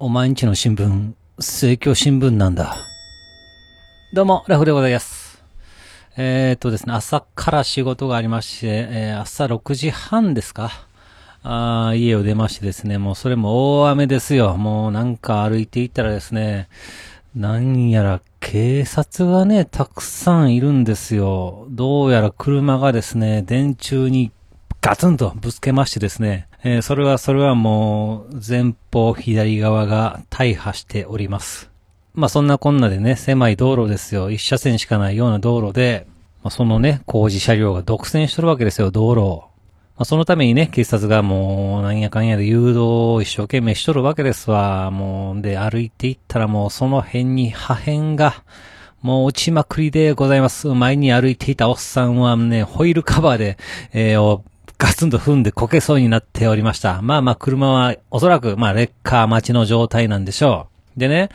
お前んちの新聞、政教新聞なんだ。どうも、ラフでございます。えー、っとですね、朝から仕事がありまして、えー朝6時半ですかあー家を出ましてですね、もうそれも大雨ですよ。もうなんか歩いていったらですね、なんやら警察がね、たくさんいるんですよ。どうやら車がですね、電柱にガツンとぶつけましてですね、えーそれはそれはもう前方左側が大破しております。まあそんなこんなでね、狭い道路ですよ。一車線しかないような道路で、まあ、そのね、工事車両が独占しとるわけですよ、道路を。まあ、そのためにね、警察がもう、なんやかんやで誘導を一生懸命しとるわけですわ。もう、で、歩いていったらもう、その辺に破片が、もう落ちまくりでございます。前に歩いていたおっさんはね、ホイールカバーで、えーガツンと踏んでこけそうになっておりました。まあまあ、車はおそらく、まあ、レッカー待ちの状態なんでしょう。でね、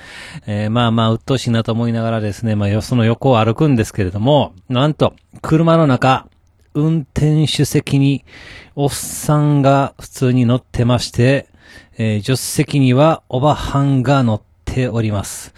えーまあまあ、鬱陶しいなと思いながらですね、まあ、よその横を歩くんですけれども、なんと、車の中、運転手席に、おっさんが普通に乗ってまして、えー助手席にはおばはんが乗ってております。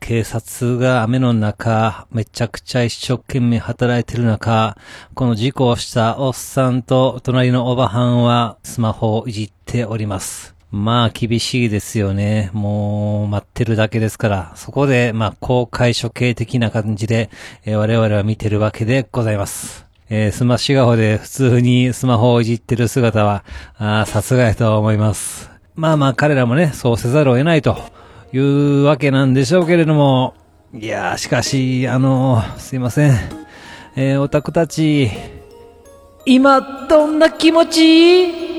警察が雨の中、めちゃくちゃ一生懸命働いてる中、この事故をしたおっさんと隣のおばはんはスマホをいじっております。まあ厳しいですよね。もう待ってるだけですから、そこでまあ公開処刑的な感じで、えー我々は見てるわけでございます。えースマッシュ顔で普通にスマホをいじってる姿は、あさすがやと思います。まあまあ彼らもね、そうせざるを得ないというわけなんでしょうけれども、いやーしかし、あのーすいません。えーオタクたち、今、どんな気持ち？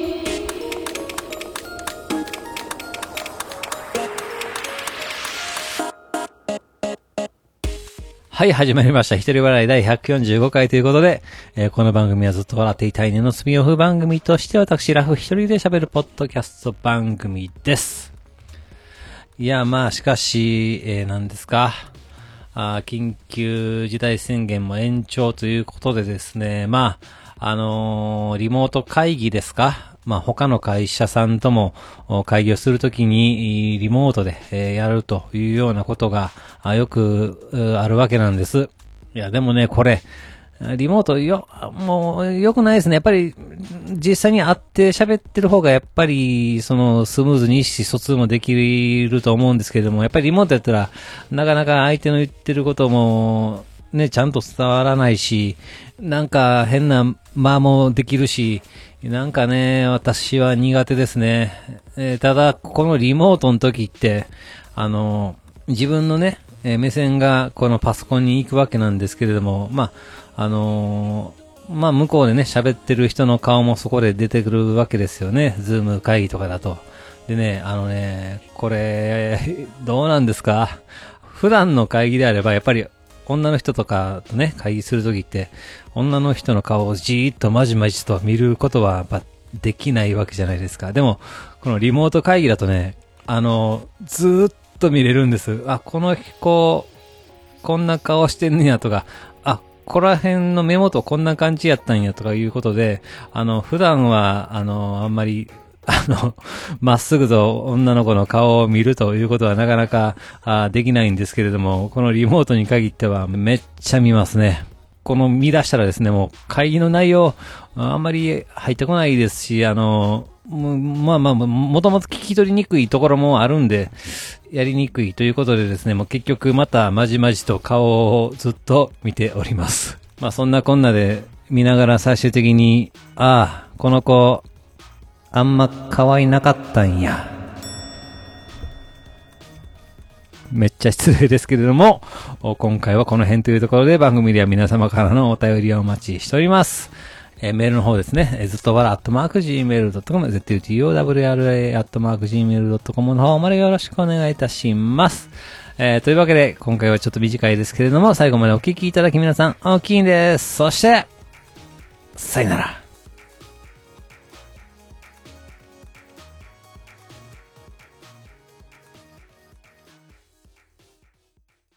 はい、始まりました。一人笑い第145回ということで、えーこの番組はずっと笑っていたいねのスピンオフ番組として私、ラフ一人で喋るポッドキャスト番組です。いや、まあ、しかし、えー、何ですか。あ緊急事態宣言も延長ということでですね、まあ、あのーリモート会議ですかまあ、他の会社さんとも会議をするときに、リモートで、えーやるというようなことが、よく、あるわけなんです。いや、でもね、これ、リモートよ、もう、良くないですね。やっぱり、実際に会って喋ってる方が、やっぱり、その、スムーズに意思疎通もできると思うんですけれども、やっぱりリモートやったら、なかなか相手の言ってることも、ね、ちゃんと伝わらないし、なんか変な間もできるし、なんかね、私は苦手ですね。えーただ、このリモートの時って、あの、自分のね、え目線がこのパソコンに行くわけなんですけれども、まあ、あのーまあ、向こうでね、喋ってる人の顔もそこで出てくるわけですよね。ズーム会議とかだと。でね、あのね、これ、どうなんですか？普段の会議であれば、やっぱり女の人とかとね、会議するときって、女の人の顔をじーっとまじまじと見ることは、やっできないわけじゃないですか。でも、このリモート会議だとね、あの、ずーっと見れるんです。あ、この子、こんな顔してんねやとか、ここら辺の目元こんな感じやったんやとかいうことで、あの、普段は、あの、あんまり、あの、まっすぐと女の子の顔を見るということはなかなかあできないんですけれども、このリモートに限ってはめっちゃ見ますね。この見出したらですね、もう会議の内容、あんまり入ってこないですし、あの、まあまあ、もともと聞き取りにくいところもあるんで、やりにくいということでですね、もう結局またまじまじと顔をずっと見ております。まあそんなこんなで見ながら最終的に、ああ、この子、あんま可愛なかったんや。めっちゃ失礼ですけれども、今回はこの辺というところで番組では皆様からのお便りをお待ちしております。えーメールの方ですね、えーずっとわら、アットマーク gmail.com、zutowra、アットマーク gmail.com の方までよろしくお願いいたします。えーというわけで、今回はちょっと短いですけれども、最後までお聞きいただき皆さん、大きいんです。そして、さよなら。